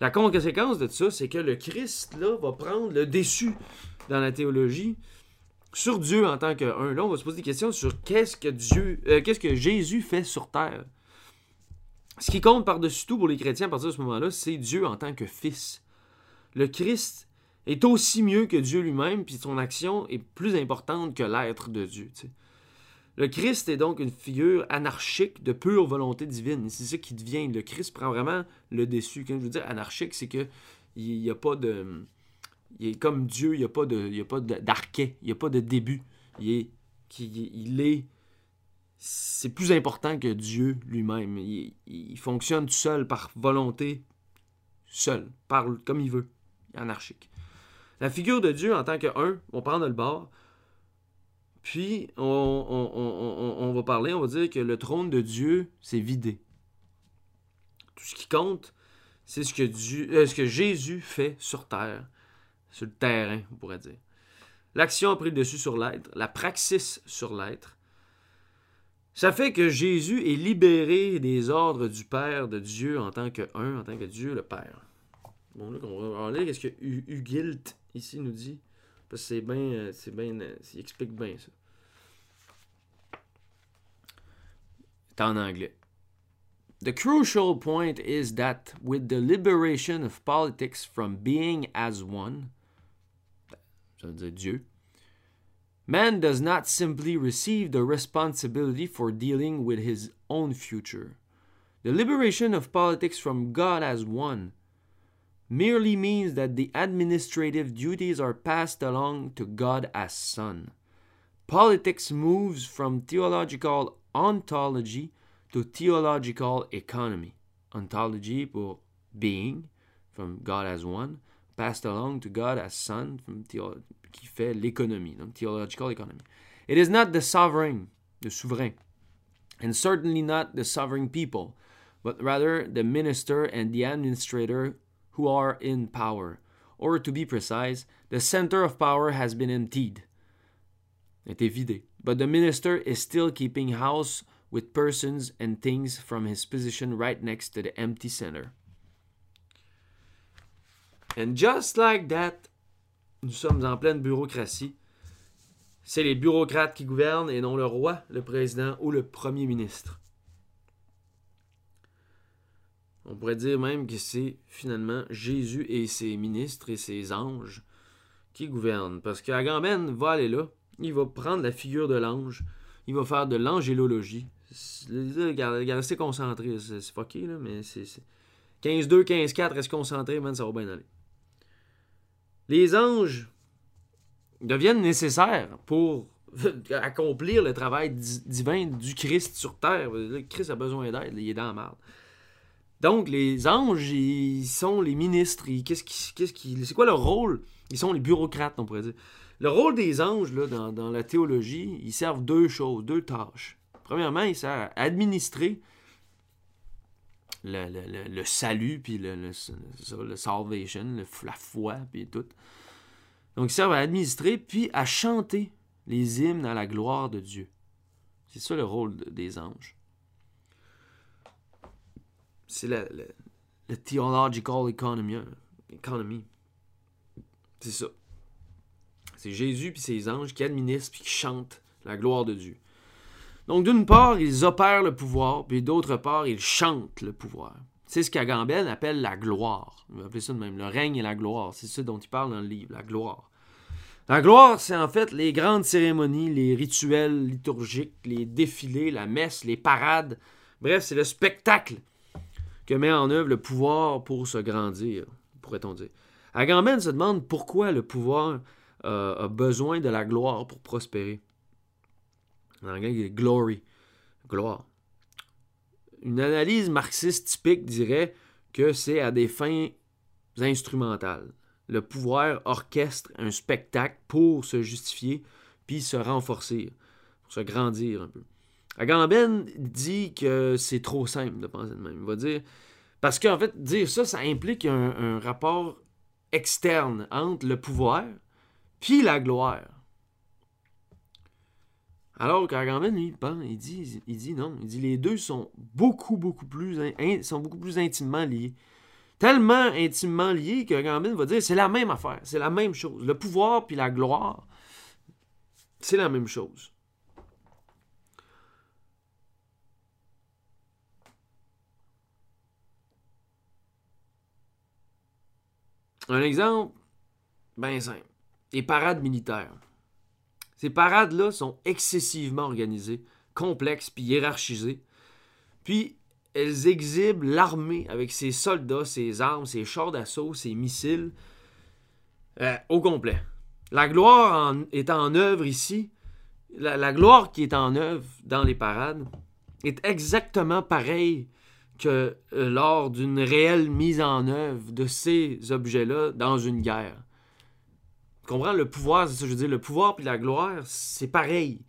La conséquence de ça, c'est que le Christ là, va prendre le déçu dans la théologie sur Dieu en tant qu'un. Là, on va se poser des questions sur qu'est-ce que Dieu, euh, qu'est-ce que Jésus fait sur terre. Ce qui compte par-dessus tout pour les chrétiens à partir de ce moment-là, c'est Dieu en tant que Fils. Le Christ est aussi mieux que Dieu lui-même, puis son action est plus importante que l'être de Dieu. Le Christ est donc une figure anarchique de pure volonté divine. C'est ça qui devient. Le Christ prend vraiment le dessus. Quand je veux dire anarchique, c'est que il n'y a pas de. Il est comme Dieu, il n'y a pas de. Il n'y a pas de début. Il est. C'est plus important que Dieu lui-même. Il, fonctionne seul, par volonté, seul, comme il veut, anarchique. La figure de Dieu en tant que un, on prend le bord, puis on, va parler, on va dire que le trône de Dieu, c'est vidé. Tout ce qui compte, c'est ce que, euh, ce que Jésus fait sur terre, sur le terrain, on pourrait dire. L'action a pris le dessus sur l'être, la praxis sur l'être, ça fait que Jésus est libéré des ordres du Père, de Dieu en tant que un, en tant que Dieu le Père. Bon, là, on va lire ce que Hugilt ici nous dit. Parce que c'est bien, euh, c'est bien, euh, il explique bien ça. C'est en anglais. The crucial point is that with the liberation of politics from being as one, ça veut dire Dieu, Man does not simply receive the responsibility for dealing with his own future. The liberation of politics from God as one merely means that the administrative duties are passed along to God as Son. Politics moves from theological ontology to theological economy. Ontology pour being, from God as one, passed along to God as Son, from. Qui fait l'économie, donc theological economy. It is not the sovereign, the souverain, and certainly not the sovereign people, but rather the minister and the administrator who are in power. Or to be precise, the center of power has been emptied. Été vidé. But the minister is still keeping house with persons and things from his position right next to the empty center. And just like that, nous sommes en pleine bureaucratie. C'est les bureaucrates qui gouvernent et non le roi, le président ou le premier ministre. On pourrait dire même que c'est finalement Jésus et ses ministres et ses anges qui gouvernent. Parce qu'Agamben va aller là, il va prendre la figure de l'ange, il va faire de l'angélologie. Restez concentré, c'est fucké, là, mais c'est. 15-2, 15-4, restez concentré, man, ça va bien aller les anges deviennent nécessaires pour accomplir le travail divin du Christ sur terre. Le Christ a besoin d'aide, il est dans la merde. Donc, les anges, ils sont les ministres. Qu'est-ce c'est quoi leur rôle? Ils sont les bureaucrates, on pourrait dire. Le rôle des anges, là, dans, la théologie, ils servent deux choses, deux tâches. Premièrement, ils servent à administrer le, salut, puis le, salvation, la foi, puis tout. Donc, ils servent à administrer, puis à chanter les hymnes à la gloire de Dieu. C'est ça le rôle des anges. C'est le, le, theological economy. economy. C'est ça. C'est Jésus puis ses anges qui administrent puis qui chantent la gloire de Dieu. Donc, d'une part, ils opèrent le pouvoir, puis d'autre part, ils chantent le pouvoir. C'est ce qu'Agamben appelle la gloire. On va appeler ça de même, le règne et la gloire. C'est ce dont il parle dans le livre, la gloire. La gloire, c'est en fait les grandes cérémonies, les rituels liturgiques, les défilés, la messe, les parades. Bref, c'est le spectacle que met en œuvre le pouvoir pour se grandir, pourrait-on dire. Agamben se demande pourquoi le pouvoir a, a besoin de la gloire pour prospérer. En anglais, il a glory, gloire. Une analyse marxiste typique dirait que c'est à des fins instrumentales. Le pouvoir orchestre un spectacle pour se justifier puis se renforcer, pour se grandir un peu. Agamben dit que c'est trop simple de penser de même. Il va dire. Parce qu'en fait, dire ça, ça implique un, un rapport externe entre le pouvoir puis la gloire. Alors qu'Agamben, lui, ben, il dit, il dit non. Il dit les deux sont beaucoup, beaucoup plus, sont beaucoup plus intimement liés. Tellement intimement liés qu'Agamben va dire c'est la même affaire, c'est la même chose. Le pouvoir puis la gloire, c'est la même chose. Un exemple, ben simple. Les parades militaires. Ces parades-là sont excessivement organisées, complexes puis hiérarchisées. Puis elles exhibent l'armée avec ses soldats, ses armes, ses chars d'assaut, ses missiles euh, au complet. La gloire est en œuvre ici. La, la gloire qui est en œuvre dans les parades est exactement pareille que euh, lors d'une réelle mise en œuvre de ces objets-là dans une guerre. Tu comprends? Le pouvoir, c'est ça que je veux dire. Le pouvoir puis la gloire, c'est pareil.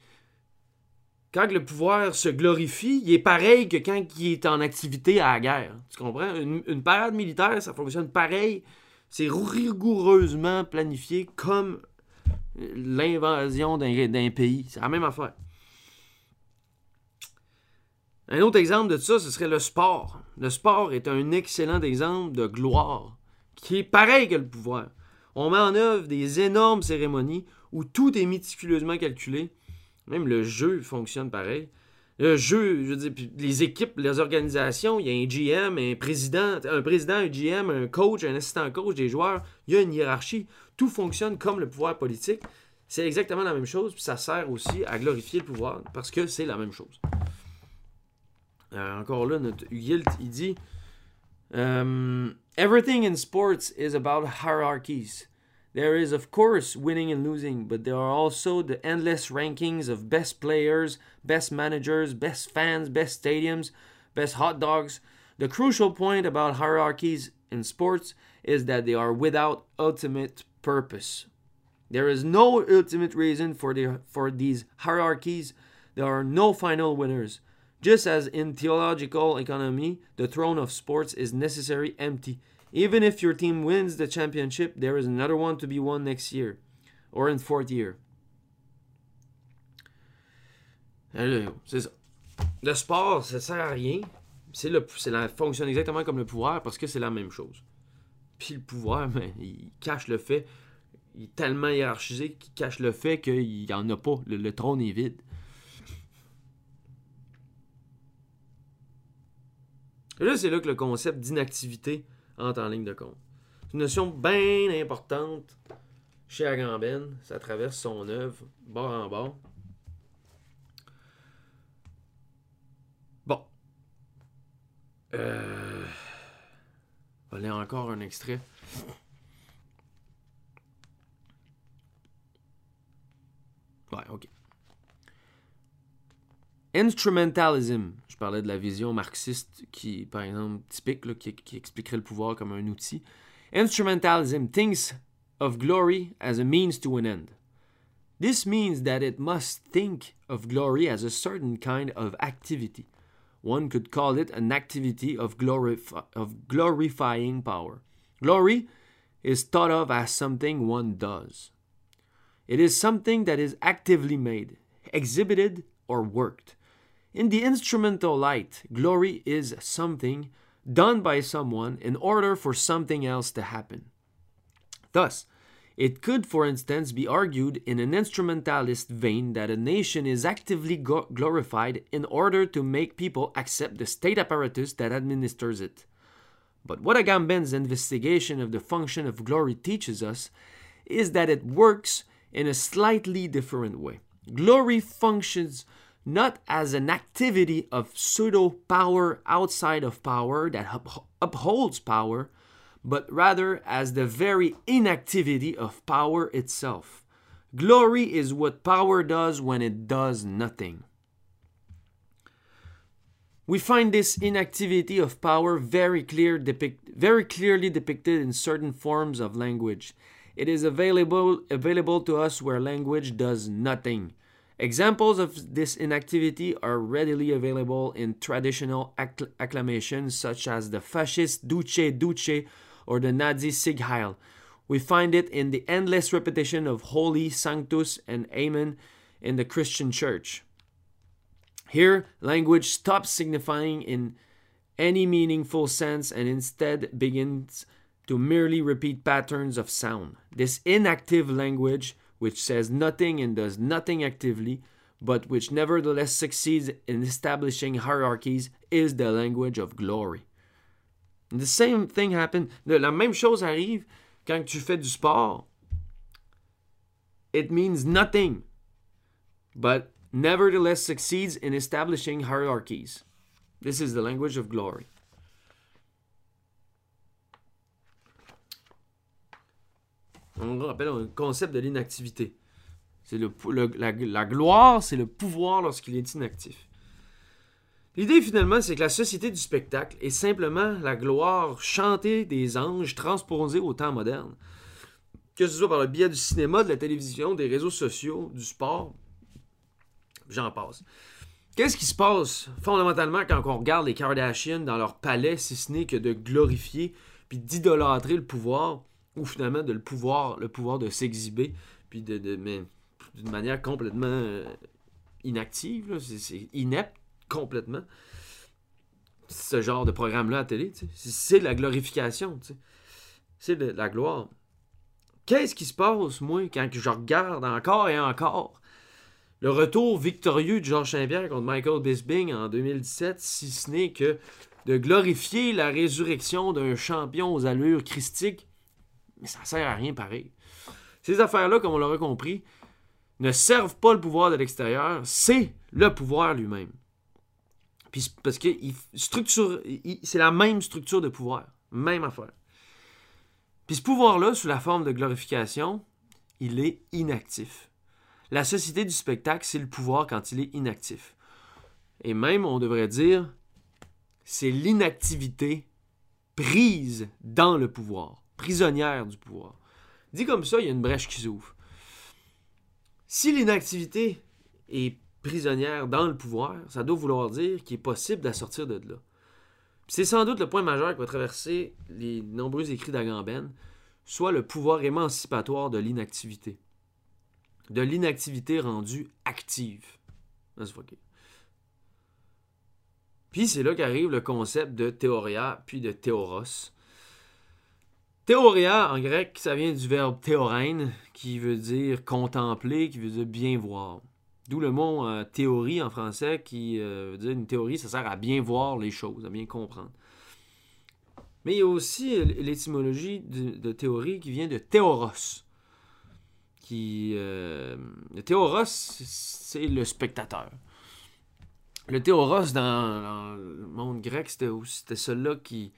Quand le pouvoir se glorifie, il est pareil que quand il est en activité à la guerre. Tu comprends? Une, une parade militaire, ça fonctionne pareil. C'est rigoureusement planifié comme l'invasion d'un pays. C'est la même affaire. Un autre exemple de ça, ce serait le sport. Le sport est un excellent exemple de gloire, qui est pareil que le pouvoir. On met en œuvre des énormes cérémonies où tout est méticuleusement calculé. Même le jeu fonctionne pareil. Le jeu, je veux dire, les équipes, les organisations, il y a un GM, un président, un président, un GM, un coach, un assistant coach, des joueurs. Il y a une hiérarchie. Tout fonctionne comme le pouvoir politique. C'est exactement la même chose, puis ça sert aussi à glorifier le pouvoir parce que c'est la même chose. Euh, encore là, notre Hugilt, il dit um, Everything in sports is about hierarchies. There is, of course, winning and losing, but there are also the endless rankings of best players, best managers, best fans, best stadiums, best hot dogs. The crucial point about hierarchies in sports is that they are without ultimate purpose. There is no ultimate reason for, the, for these hierarchies. There are no final winners. Just as in theological economy, the throne of sports is necessary empty. Even if your team wins the championship, there is another one to be won next year or in fourth year. C'est ça. Le sport, ça sert à rien. C'est le, c'est la, fonctionne exactement comme le pouvoir parce que c'est la même chose. Puis le pouvoir, ben, il cache le fait, il est tellement hiérarchisé qu'il cache le fait qu'il n'y en a pas. Le trône est vide. Et là, c'est là que le concept d'inactivité entre en ligne de compte. C'est une notion bien importante chez Agamben. Ça traverse son œuvre, bord en bord. Bon. Euh... Lire encore un extrait. Instrumentalism. Je parlais de la vision marxiste qui, par exemple, typique, là, qui, qui expliquerait le pouvoir comme un outil. Instrumentalism thinks of glory as a means to an end. This means that it must think of glory as a certain kind of activity. One could call it an activity of, glorif- of glorifying power. Glory is thought of as something one does. It is something that is actively made, exhibited, or worked. In the instrumental light, glory is something done by someone in order for something else to happen. Thus, it could, for instance, be argued in an instrumentalist vein that a nation is actively glorified in order to make people accept the state apparatus that administers it. But what Agamben's investigation of the function of glory teaches us is that it works in a slightly different way. Glory functions not as an activity of pseudo power outside of power that up- upholds power, but rather as the very inactivity of power itself. Glory is what power does when it does nothing. We find this inactivity of power very clear depict, very clearly depicted in certain forms of language. It is available available to us where language does nothing. Examples of this inactivity are readily available in traditional accl- acclamations such as the fascist Duce Duce or the Nazi Sig Heil. We find it in the endless repetition of Holy, Sanctus, and Amen in the Christian Church. Here, language stops signifying in any meaningful sense and instead begins to merely repeat patterns of sound. This inactive language, which says nothing and does nothing actively, but which nevertheless succeeds in establishing hierarchies, is the language of glory. The same thing happened. La même chose arrive quand tu fais du sport. It means nothing, but nevertheless succeeds in establishing hierarchies. This is the language of glory. On rappelle le concept de l'inactivité. C'est la gloire, c'est le pouvoir lorsqu'il est inactif. L'idée finalement, c'est que la société du spectacle est simplement la gloire chantée des anges transposée au temps moderne. Que ce soit par le biais du cinéma, de la télévision, des réseaux sociaux, du sport, j'en passe. Qu'est-ce qui se passe fondamentalement quand on regarde les Kardashians dans leur palais, si ce n'est que de glorifier puis d'idolâtrer le pouvoir, ou finalement de le pouvoir, le pouvoir de s'exhiber, puis de, de- mais d'une manière complètement euh, inactive, c'est inepte complètement. Ce genre de programme-là à télé, c'est de la glorification, c'est de la gloire. Qu'est-ce qui se passe, moi, quand je regarde encore et encore le retour victorieux de Georges Saint-Pierre contre Michael Bisping en 2017, si ce n'est que de glorifier la résurrection d'un champion aux allures christiques, mais ça sert à rien pareil. Ces affaires-là, comme on l'aura compris, ne servent pas le pouvoir de l'extérieur, c'est le pouvoir lui-même. Puis parce que c'est la même structure de pouvoir, même affaire. Puis ce pouvoir-là, sous la forme de glorification, il est inactif. La société du spectacle, c'est le pouvoir quand il est inactif. Et même, on devrait dire, c'est l'inactivité prise dans le pouvoir, prisonnière du pouvoir. Dit comme ça, il y a une brèche qui s'ouvre. Si l'inactivité est prisonnière dans le pouvoir, ça doit vouloir dire qu'il est possible de de là. C'est sans doute le point majeur qui va traverser les nombreux écrits d'Agamben, soit le pouvoir émancipatoire de l'inactivité. De l'inactivité rendue active. Puis c'est là qu'arrive le concept de théoria puis de théoros. Théoria, en grec, ça vient du verbe théorein, qui veut dire contempler, qui veut dire bien voir. D'où le mot euh, théorie en français, qui euh, veut dire une théorie, ça sert à bien voir les choses, à bien comprendre. Mais il y a aussi l'étymologie de, théorie qui vient de théoros. Qui, euh, le théoros, c'est le spectateur. Le théoros dans, dans le monde grec, c'était celui-là qui,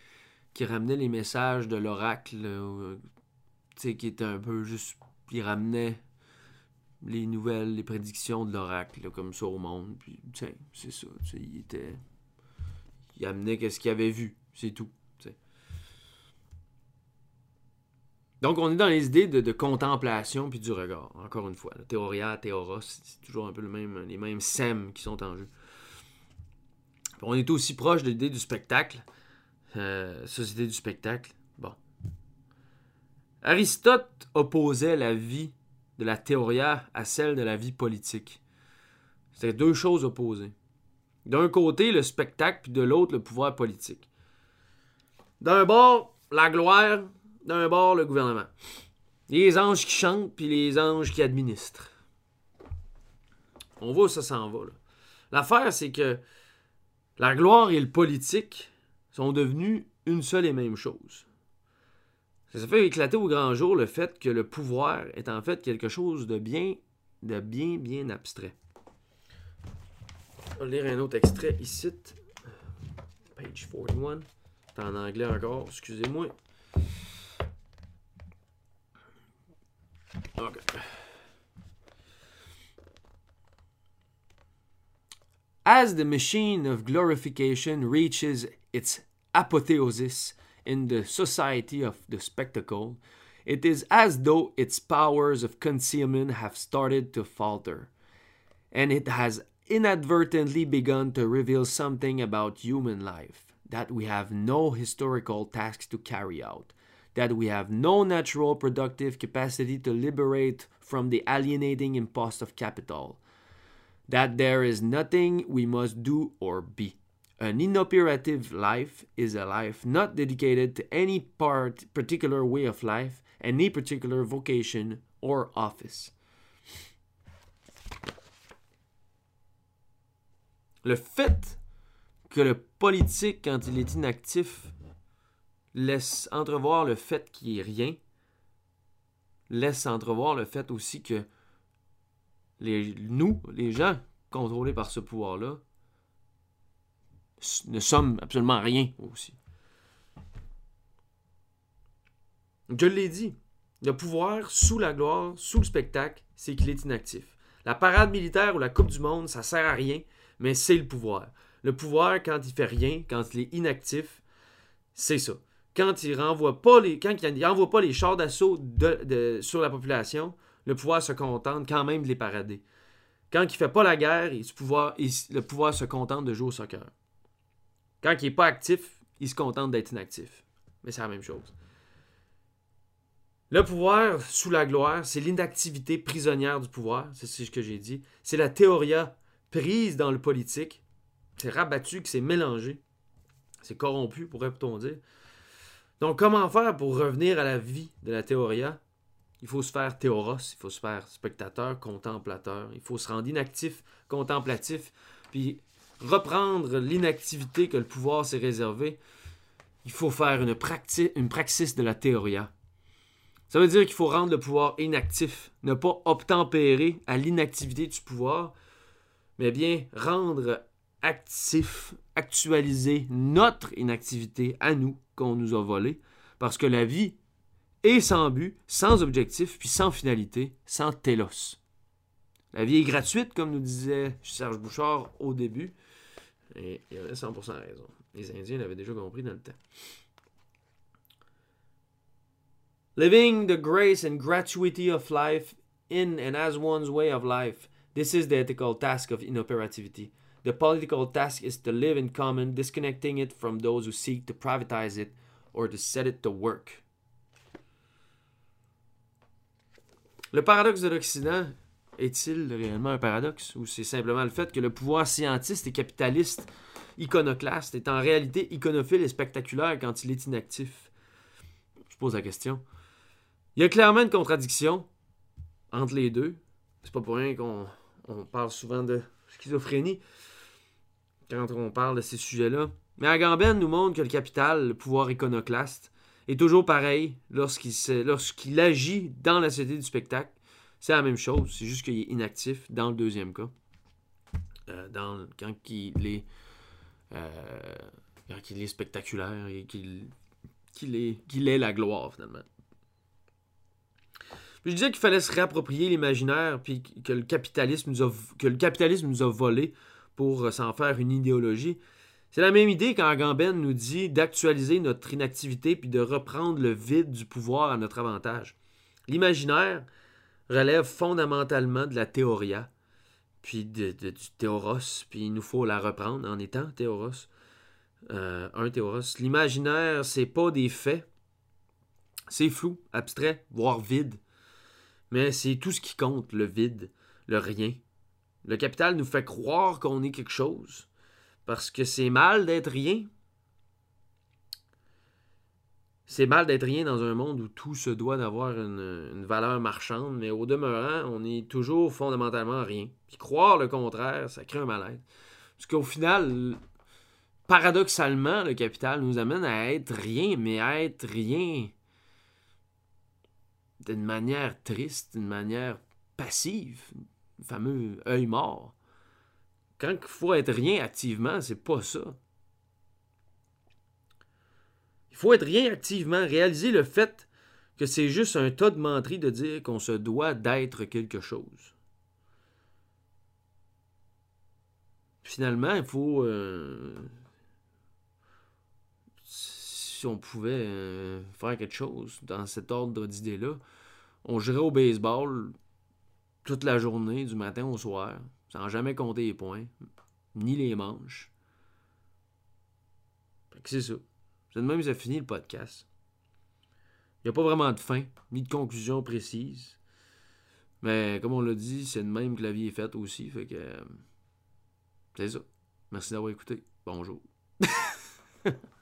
qui ramenait les messages de l'oracle, euh, qui était un peu juste. Il ramenait les nouvelles, les prédictions de l'oracle, comme ça au monde. Puis, sais, c'est ça. Il était. Il amenait qu'est-ce qu'il avait vu, c'est tout. Donc, on est dans les idées de, contemplation puis du regard, encore une fois. Théoria, théoros, c'est toujours un peu le même, les mêmes sèmes qui sont en jeu. On est aussi proche de l'idée du spectacle. Euh, société du spectacle. Bon. Aristote opposait la vie de la théoria à celle de la vie politique. C'était deux choses opposées. D'un côté, le spectacle, puis de l'autre, le pouvoir politique. D'un bord, la gloire, d'un bord, le gouvernement. Les anges qui chantent, puis les anges qui administrent. On voit où ça s'en va. L'affaire, c'est que la gloire et le politique sont devenus une seule et même chose. Ça fait éclater au grand jour le fait que le pouvoir est en fait quelque chose de bien, de bien, bien abstrait. On va lire un autre extrait ici. Page 41. C'est en anglais encore, excusez-moi. As the machine of glorification reaches its apotheosis in the society of the spectacle, it is as though its powers of concealment have started to falter, and it has inadvertently begun to reveal something about human life that we have no historical tasks to carry out, that we have no natural productive capacity to liberate from the alienating impost of capital, that there is nothing we must do or be. An inoperative life is a life not dedicated to any part, particular way of life, any particular vocation or office. Le fait que le politique, quand il est inactif, laisse entrevoir le fait qu'il n'y rien, laisse entrevoir le fait aussi que les, nous, les gens contrôlés par ce pouvoir-là, ne sommes absolument rien aussi. Je l'ai dit, le pouvoir sous la gloire, sous le spectacle, c'est qu'il est inactif. La parade militaire ou la Coupe du Monde, ça sert à rien, mais c'est le pouvoir. Le pouvoir, quand il fait rien, quand il est inactif, c'est ça. Quand il renvoie pas les, quand il envoie pas les chars d'assaut sur la population, le pouvoir se contente quand même de les parader. Quand il fait pas la guerre, le pouvoir se contente de jouer au soccer. Quand il n'est pas actif, il se contente d'être inactif. Mais c'est la même chose. Le pouvoir sous la gloire, c'est l'inactivité prisonnière du pouvoir, c'est ce que j'ai dit. C'est la théoria prise dans le politique. C'est rabattu, que c'est mélangé. C'est corrompu, pourrait-on dire. Donc, comment faire pour revenir à la vie de la théoria? Il faut se faire théoros, il faut se faire spectateur, contemplateur. Il faut se rendre inactif, contemplatif, puis reprendre l'inactivité que le pouvoir s'est réservé. Il faut faire une, une praxis de la théoria. Ça veut dire qu'il faut rendre le pouvoir inactif, ne pas obtempérer à l'inactivité du pouvoir, mais bien rendre actif, actualiser notre inactivité à nous qu'on nous a volé, parce que la vie est sans but, sans objectif, puis sans finalité, sans télos. La vie est gratuite, comme nous disait Serge Bouchard au début, et il avait 100% raison. Les Indiens l'avaient déjà compris dans le temps. Living the grace and gratuity of life in and as one's way of life This is the ethical task of inoperativity. The political task is to live in common, disconnecting it from those who seek to privatize it or to set it to work. Le paradoxe de l'Occident est-il réellement un paradoxe ou c'est simplement le fait que le pouvoir scientiste et capitaliste iconoclaste est en réalité iconophile et spectaculaire quand il est inactif? Je pose la question. Il y a clairement une contradiction entre les deux. C'est pas pour rien qu'on on parle souvent de schizophrénie quand on parle de ces sujets-là. Mais Agamben nous montre que le capital, le pouvoir iconoclaste, est toujours pareil lorsqu'il agit dans la société du spectacle. C'est la même chose, c'est juste qu'il est inactif dans le deuxième cas. Euh, quand il est, euh, quand il est spectaculaire et qu'il est, qu'il est la gloire finalement je disais qu'il fallait se réapproprier l'imaginaire, puis que le, capitalisme nous a, que le capitalisme nous a volé pour euh, s'en faire une idéologie. C'est la même idée quand Agamben nous dit d'actualiser notre inactivité puis de reprendre le vide du pouvoir à notre avantage. L'imaginaire relève fondamentalement de la théoria, puis du théoros, puis il nous faut la reprendre en étant théoros. Euh, un théoros. L'imaginaire, c'est pas des faits, c'est flou, abstrait, voire vide. Mais c'est tout ce qui compte, le vide, le rien. Le capital nous fait croire qu'on est quelque chose, parce que c'est mal d'être rien. C'est mal d'être rien dans un monde où tout se doit d'avoir une, valeur marchande, mais au demeurant, on est toujours fondamentalement rien. Puis croire le contraire, ça crée un mal-être. Parce qu'au final, paradoxalement, le capital nous amène à être rien, mais à être rien d'une manière triste, d'une manière passive, fameux œil mort. Quand il faut être rien activement, c'est pas ça. Faut être rien activement, réaliser le fait que c'est juste un tas de menteries de dire qu'on se doit d'être quelque chose. finalement, il faut. euh, si on pouvait euh, faire quelque chose dans cet ordre d'idée-là, on jouerait au baseball toute la journée, du matin au soir, sans jamais compter les points, ni les manches. C'est ça. De même que ça finit le podcast. Il n'y a pas vraiment de fin, ni de conclusion précise. Mais comme on l'a dit, c'est de même que la vie est faite aussi. Fait que. euh, c'est ça. Merci d'avoir écouté. Bonjour.